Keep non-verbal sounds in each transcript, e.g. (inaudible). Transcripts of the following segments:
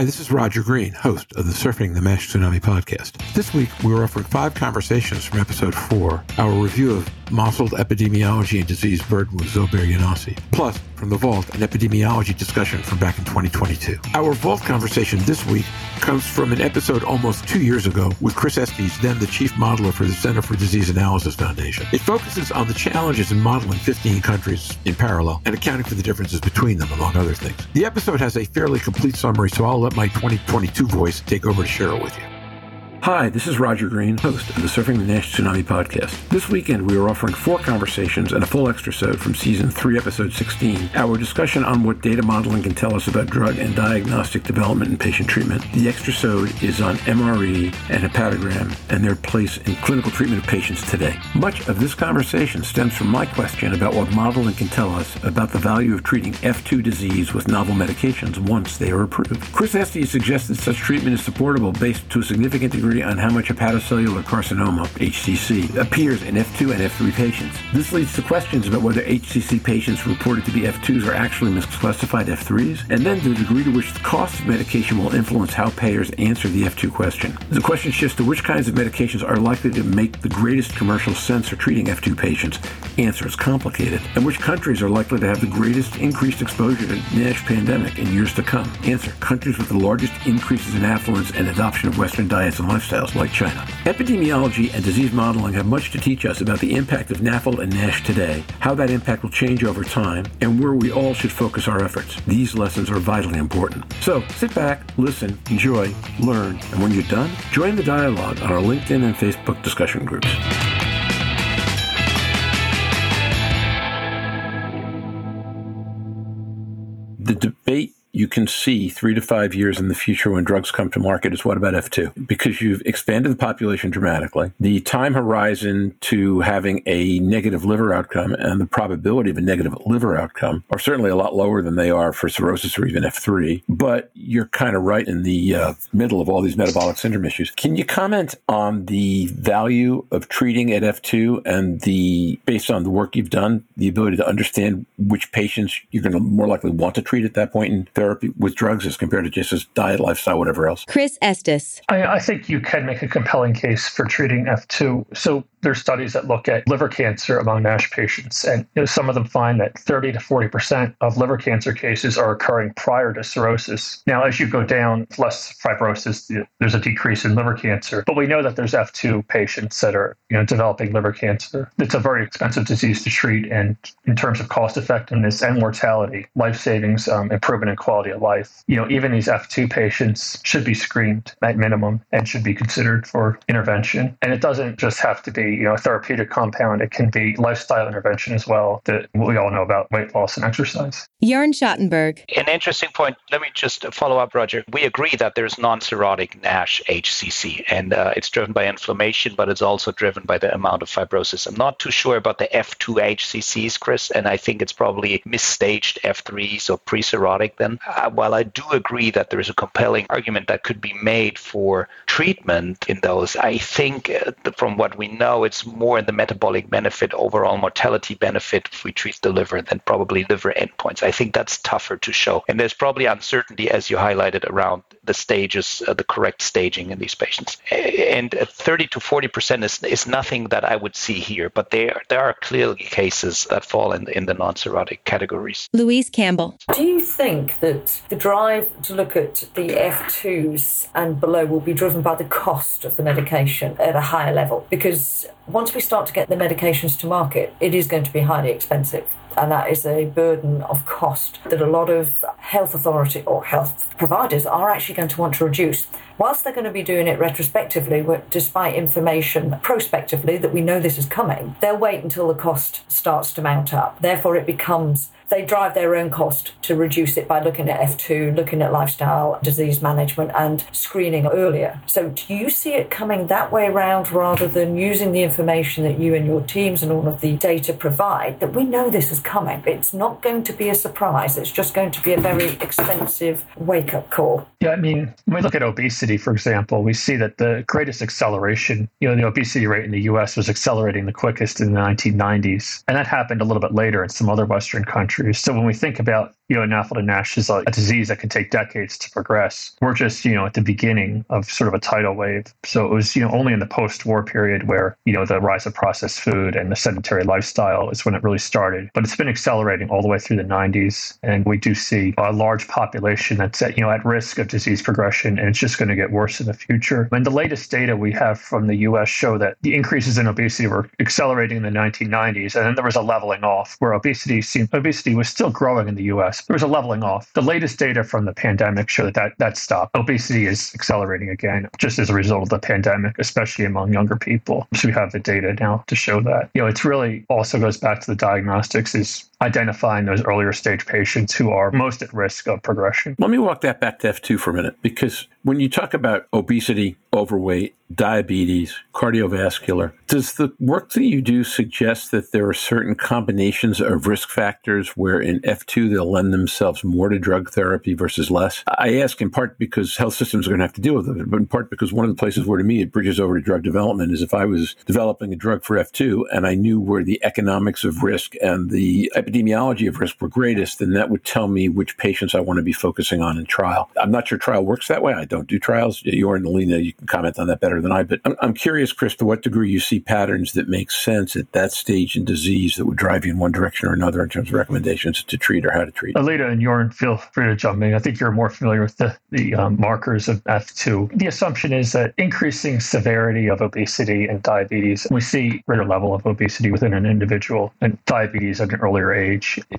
Hi, this is Roger Green, host of the Surfing the MASH Tsunami podcast. This week, we're offering five conversations from episode four, our review of MASLD epidemiology and disease burden with Zobair Younossi, plus from the Vault, an epidemiology discussion from back in 2022. Our Vault conversation this week comes from an episode almost two years ago with Chris Estes, then the chief modeler for the Center for Disease Analysis Foundation. It focuses on the challenges in modeling 15 countries in parallel and accounting for the differences between them, among other things. The episode has a fairly complete summary, so I'll let my 2022 voice take over to share it with you. Hi, this is Roger Green, host of the Surfing the NASH Tsunami podcast. This weekend, we are offering four conversations and a full extra episode from season 3, episode 16. Our discussion on what data modeling can tell us about drug and diagnostic development and patient treatment. The extra episode is on MRE and hepatogram and their place in clinical treatment of patients today. Much of this conversation stems from my question about what modeling can tell us about the value of treating F2 disease with novel medications once they are approved. Chris Estes suggested such treatment is supportable based to a significant degree on how much hepatocellular carcinoma, HCC, appears in F2 and F3 patients. This leads to questions about whether HCC patients reported to be F2s are actually misclassified F3s, and then the degree to which the cost of medication will influence how payers answer the F2 question. The question shifts to which kinds of medications are likely to make the greatest commercial sense for treating F2 patients. Answer is complicated. And which countries are likely to have the greatest increased exposure to the NASH pandemic in years to come? Answer, countries with the largest increases in affluence and adoption of Western diets and lifestyles lifestyles like China. Epidemiology and disease modeling have much to teach us about the impact of NAFLD and NASH today, how that impact will change over time, and where we all should focus our efforts. These lessons are vitally important. So sit back, listen, enjoy, learn, and when you're done, join the dialogue on our LinkedIn and Facebook discussion groups. The debate you can see three to five years in the future when drugs come to market is what about F2? Because you've expanded the population dramatically. The time horizon to having a negative liver outcome and the probability of a negative liver outcome are certainly a lot lower than they are for cirrhosis or even F3. But you're kind of right in the uh, middle of all these metabolic syndrome issues. Can you comment on the value of treating at F2 and the, based on the work you've done, the ability to understand which patients you're going to more likely want to treat at that point in therapy with drugs as compared to just as diet, lifestyle, whatever else. Chris Estes. I, I think you can make a compelling case for treating F2. So there's studies that look at liver cancer among NASH patients, and you know, some of them find that 30 to 40 percent of liver cancer cases are occurring prior to cirrhosis. Now, as you go down, less fibrosis, there's a decrease in liver cancer. But we know that there's F2 patients that are you know developing liver cancer. It's a very expensive disease to treat, and in terms of cost effectiveness and mortality, life savings, um, improvement in quality of life, you know, even these F2 patients should be screened at minimum and should be considered for intervention. And it doesn't just have to be you know a therapeutic compound; it can be lifestyle intervention as well. That we all know about weight loss and exercise. Jörn Schattenberg. An interesting point. Let me just follow up, Roger. We agree that there's non-cirrhotic NASH HCC, and uh, it's driven by inflammation, but it's also driven by the amount of fibrosis. I'm not too sure about the F2 HCCs, Chris, and I think it's probably misstaged F3s or pre-cirrhotic. Then, uh, while I do agree that there is a compelling argument that could be made for treatment in those, I think uh, from what we know, it's more in the metabolic benefit, overall mortality benefit if we treat the liver than probably liver endpoints. I think that's tougher to show. And there's probably uncertainty, as you highlighted, around the stages, uh, the correct staging in these patients. And 30 to 40% is, is nothing that I would see here, but there, there are clearly cases that fall in, in the non cirrhotic categories. Louise Campbell. Do you think that the drive to look at the F2s and below will be driven by the cost of the medication at a higher level? Because once we start to get the medications to market, it is going to be highly expensive. And that is a burden of cost that a lot of health authority or health providers are actually going to want to reduce. Whilst they're going to be doing it retrospectively, despite information prospectively that we know this is coming, they'll wait until the cost starts to mount up. Therefore, it becomes they drive their own cost to reduce it by looking at F2, looking at lifestyle disease management, and screening earlier. So, do you see it coming that way around rather than using the information that you and your teams and all of the data provide? That we know this is coming. It's not going to be a surprise, it's just going to be a very expensive wake up call. Yeah, I mean, when we look at obesity, for example, we see that the greatest acceleration, you know, the obesity rate in the US was accelerating the quickest in the 1990s. And that happened a little bit later in some other Western countries So when we think about you know, NAFLD NASH is a, a, disease that can take decades to progress. We're just, you know, at the beginning of sort of a tidal wave. So it was, you know, only in the post-war period where, you know, the rise of processed food and the sedentary lifestyle is when it really started. But it's been accelerating all the way through the 90s. And we do see a large population that's at, you know, at risk of disease progression, and it's just going to get worse in the future. And the latest data we have from the US show that the increases in obesity were accelerating in the 1990s. And then there was a leveling off where obesity seemed, obesity was still growing in the US there was a leveling off. The latest data from the pandemic show that, that that stopped. Obesity is accelerating again, just as a result of the pandemic, especially among younger people. So we have the data now to show that. You know, it's really also goes back to the diagnostics is identifying those earlier stage patients who are mm. most at risk of progression. Let me walk that back to F2 for a minute because when you talk about obesity, overweight, diabetes, cardiovascular, does the work that you do suggest that there are certain combinations of risk factors where in F2 they'll lend themselves more to drug therapy versus less? I ask in part because health systems are going to have to deal with it, but in part because one of the places where to me it bridges over to drug development is if I was developing a drug for F2 and I knew where the economics of risk and the epidemiology of risk were greatest, then that would tell me which patients I want to be focusing on in trial. I'm not sure trial works that way. I don't do trials. You're in Alina, you can comment on that better than I, but I'm, I'm curious, Chris, to what degree you see patterns that make sense at that stage in disease that would drive you in one direction or another in terms of recommendations to treat or how to treat. Alina and Jörn, feel free to jump in. I think you're more familiar with the, the um, markers of F2. The assumption is that increasing severity of obesity and diabetes, we see greater level of obesity within an individual and diabetes at an earlier age.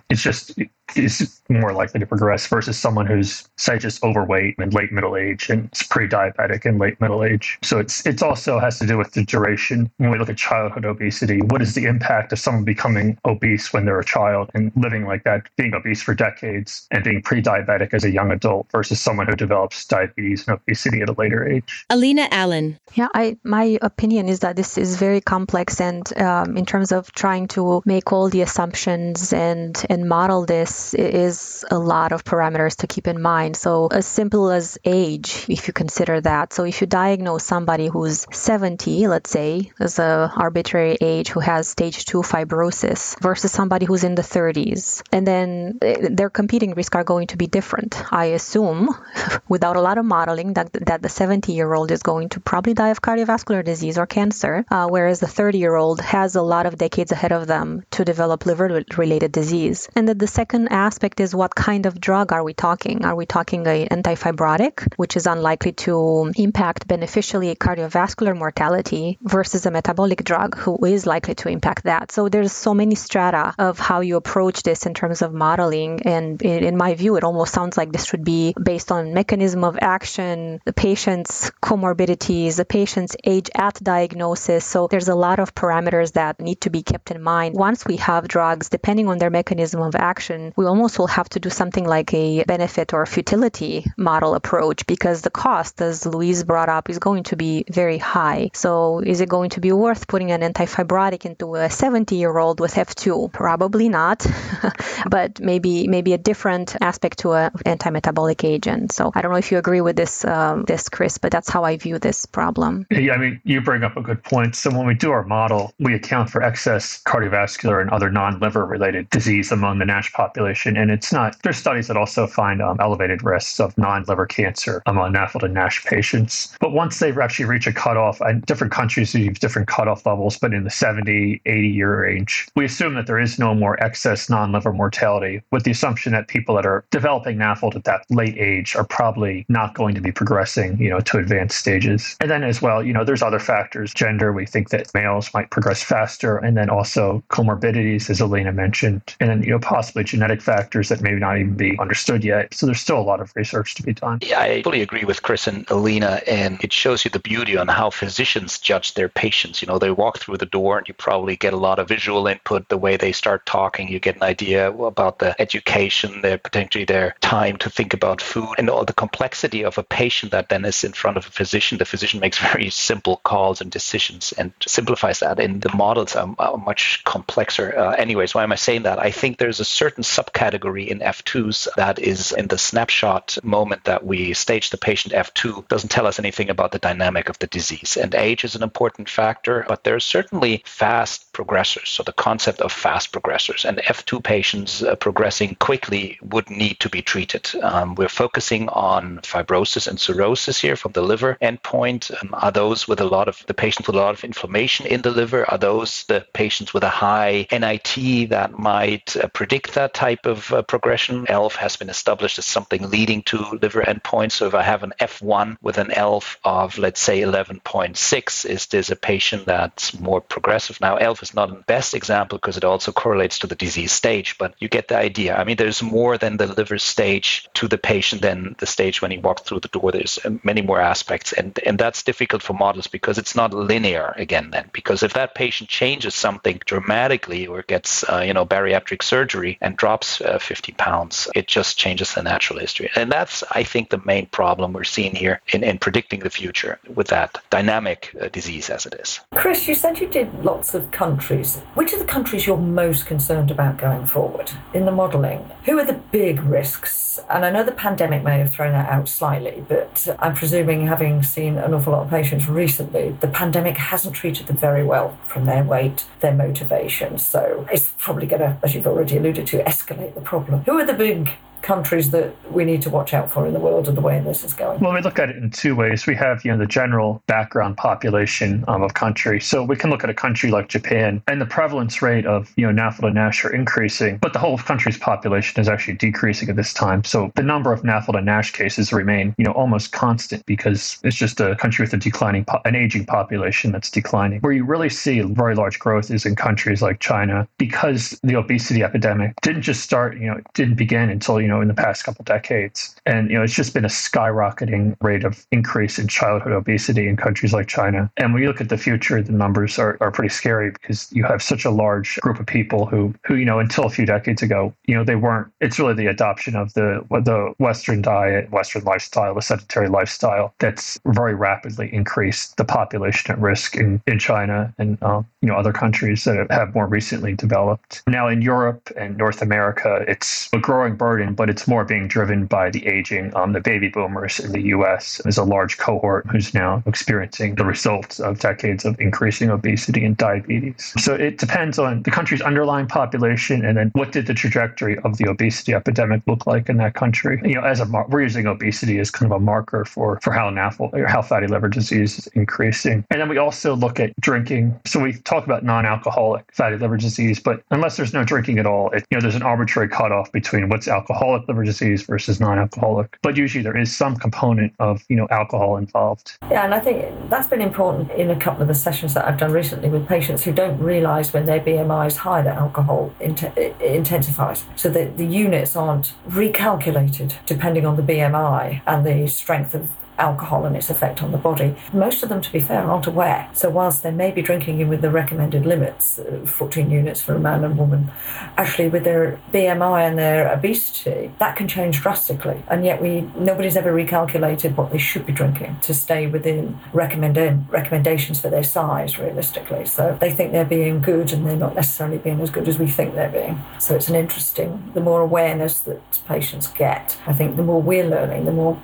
It's just is more likely to progress versus someone who's say just overweight and late middle age and is pre-diabetic in late middle age. So it's it's also has to do with the duration. When we look at childhood obesity, what is the impact of someone becoming obese when they're a child and living like that, being obese for decades and being pre-diabetic as a young adult versus someone who develops diabetes and obesity at a later age? Alina Allen. Yeah, I my opinion is that this is very complex and um, in terms of trying to make all the assumptions and and model this is a lot of parameters to keep in mind. So, as simple as age, if you consider that. So, if you diagnose somebody who's 70, let's say, as a arbitrary age who has stage 2 fibrosis versus somebody who's in the 30s, and then eh, their competing risks are going to be different. I assume, (laughs) without a lot of modeling, that, that the 70 year old is going to probably die of cardiovascular disease or cancer, uh, whereas the 30 year old has a lot of decades ahead of them to develop liver related disease. And that the second aspect is what kind of drug are we talking? Are we talking an antifibrotic, which is unlikely to impact beneficially cardiovascular mortality, versus a metabolic drug who is likely to impact that? So there's so many strata of how you approach this in terms of modeling. And in my view, it almost sounds like this should be based on mechanism of action, the patient's comorbidities, the patient's age at diagnosis. So there's a lot of parameters that need to be kept in mind. Once we have drugs, depending on their mechanism of action, we almost will have to do something like a benefit or futility model approach because the cost, as Louise brought up, is going to be very high. So, is it going to be worth putting an antifibrotic into a 70 year old with F2? Probably not, (laughs) but maybe maybe a different aspect to an anti-metabolic agent. So, I don't know if you agree with this, um, this Chris, but that's how I view this problem. Yeah, I mean, you bring up a good point. So, when we do our model, we account for excess cardiovascular and other non-liver related disease among the NASH population and it's not, there's studies that also find um, elevated risks of non liver cancer among NAFLD and NASH patients. But once they actually reach a cutoff, and different countries use different cutoff levels, but in the 70, 80 year range, we assume that there is no more excess non liver mortality, with the assumption that people that are developing NAFLD at that late age are probably not going to be progressing, you know, to advanced stages. And then as well, you know, there's other factors, gender, we think that males might progress faster, and then also comorbidities, as Elena mentioned, and then, you know, possibly genetic factors that may not even be understood yet. So there's still a lot of research to be done. Yeah, I fully agree with Chris and Alina, and it shows you the beauty on how physicians judge their patients. You know, they walk through the door and you probably get a lot of visual input. The way they start talking, you get an idea about the education, their potentially their time to think about food, and all the complexity of a patient that then is in front of a physician. The physician makes (laughs) very simple calls and decisions and simplifies that. And the models are, much complexer. Uh, anyways, why am I saying that? I think there's a certain subcategory in F2s that is in the snapshot moment that we stage the patient F2 doesn't tell us anything about the dynamic of the disease. And age is an important factor, but there's certainly fast fast progressors. So the concept of fast progressors and F2 patients uh, progressing quickly would need to be treated. Um, we're focusing on fibrosis and cirrhosis here from the liver endpoint. Um, are those with a lot of the patients with a lot of inflammation in the liver? Are those the patients with a high NIT that might uh, predict that type of uh, progression? ELF has been established as something leading to liver endpoints. So if I have an F1 with an ELF of let's say 11.6, is this a patient that's more progressive? Now ELF is not the best example because it also correlates to the disease stage, but you get the idea. I mean, there's more than the liver stage to the patient than the stage when he walked through the door. There's uh, many more aspects, and and that's difficult for models because it's not linear again. Then because if that patient changes something dramatically or gets uh, you know bariatric surgery and drops uh, 50 pounds, it just changes the natural history, and that's I think the main problem we're seeing here in, in predicting the future with that dynamic uh, disease as it is. Chris, you said you did lots of countries. Which are the countries you're most concerned about going forward in the modelling? Who are the big risks? And I know the pandemic may have thrown that out slightly, but I'm presuming, having seen an awful lot of patients recently, the pandemic hasn't treated them very well from their weight, their motivation. So it's probably going to, as you've already alluded to, escalate the problem. Who are the big countries that we need to watch out for in the world and the way this is going? Well, we look at it in two ways. We have, you know, the general background population um, of countries. So we can look at a country like Japan, and the prevalence rate of, you know, NAFLD and NASH are increasing, but the whole country's population is actually decreasing at this time. So the number of NAFLD and NASH cases remain, you know, almost constant because it's just a country with a declining, po- an aging population that's declining. Where you really see very large growth is in countries like China because the obesity epidemic didn't just start, you know, it didn't begin until, you know, know, in the past couple decades. And, you know, it's just been a skyrocketing rate of increase in childhood obesity in countries like China. And when you look at the future, the numbers are, are pretty scary because you have such a large group of people who, who, you know, until a few decades ago, you know, they weren't, it's really the adoption of the, the Western diet, Western lifestyle, the sedentary lifestyle that's very rapidly increased the population at risk in, in China and, um, you know, other countries that have more recently developed. Now in Europe and North America, it's a growing burden, but it's more being driven by the aging. Um, the baby boomers in the U.S. is a large cohort who's now experiencing the results of decades of increasing obesity and diabetes. So it depends on the country's underlying population, and then what did the trajectory of the obesity epidemic look like in that country? You know, as a mar- we're using obesity as kind of a marker for for how NAFL or how fatty liver disease is increasing, and then we also look at drinking. So we talk about non-alcoholic fatty liver disease, but unless there's no drinking at all, it, you know, there's an arbitrary cutoff between what's alcoholic alcoholic liver disease versus non-alcoholic. But usually there is some component of you know alcohol involved. Yeah, and I think that's been important in a couple of the sessions that I've done recently with patients who don't realise when their BMI is high that alcohol int- intensifies. So that the units aren't recalculated depending on the BMI and the strength of alcohol and its effect on the body. Most of them, to be fair, aren't aware. So, whilst they may be drinking in with the recommended limits, uh, 14 units for a man and woman, actually with their BMI and their obesity, that can change drastically. And yet, we nobody's ever recalculated what they should be drinking to stay within recommended recommendations for their size, realistically. So, they think they're being good and they're not necessarily being as good as we think they're being. So, it's an interesting, the more awareness that patients get, I think the more we're learning, the more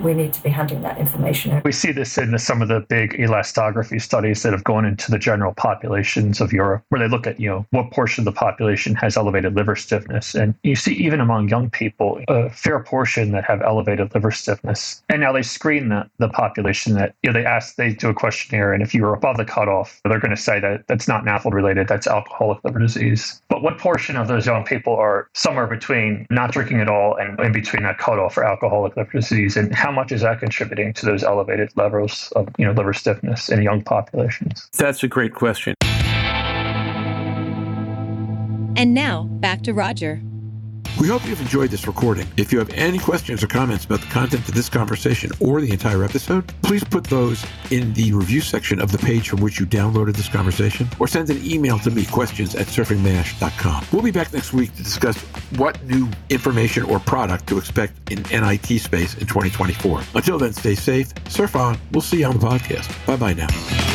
we need to be handing that information. We see this in the, some of the big elastography studies that have gone into the general populations of Europe, where they look at, you know, what portion of the population has elevated liver stiffness. And you see, even among young people, a fair portion that have elevated liver stiffness. And now they screen the, the population that, you know, they ask, they do a questionnaire, and if you're above the cutoff, they're going to say that that's not NAFLD related, that's alcoholic liver disease. But what portion of those young people are somewhere between not drinking at all and in between that cutoff for alcoholic liver disease? And and how much is that contributing to those elevated levels of you know liver stiffness in young populations? That's a great question. And now back to Roger. We hope you've enjoyed this recording. If you have any questions or comments about the content of this conversation or the entire episode, please put those in the review section of the page from which you downloaded this conversation or send an email to me, questions at surfingmash.com. We'll be back next week to discuss what new information or product to expect in NIT space in 2024. Until then, stay safe, surf on. We'll see you on the podcast. Bye bye now.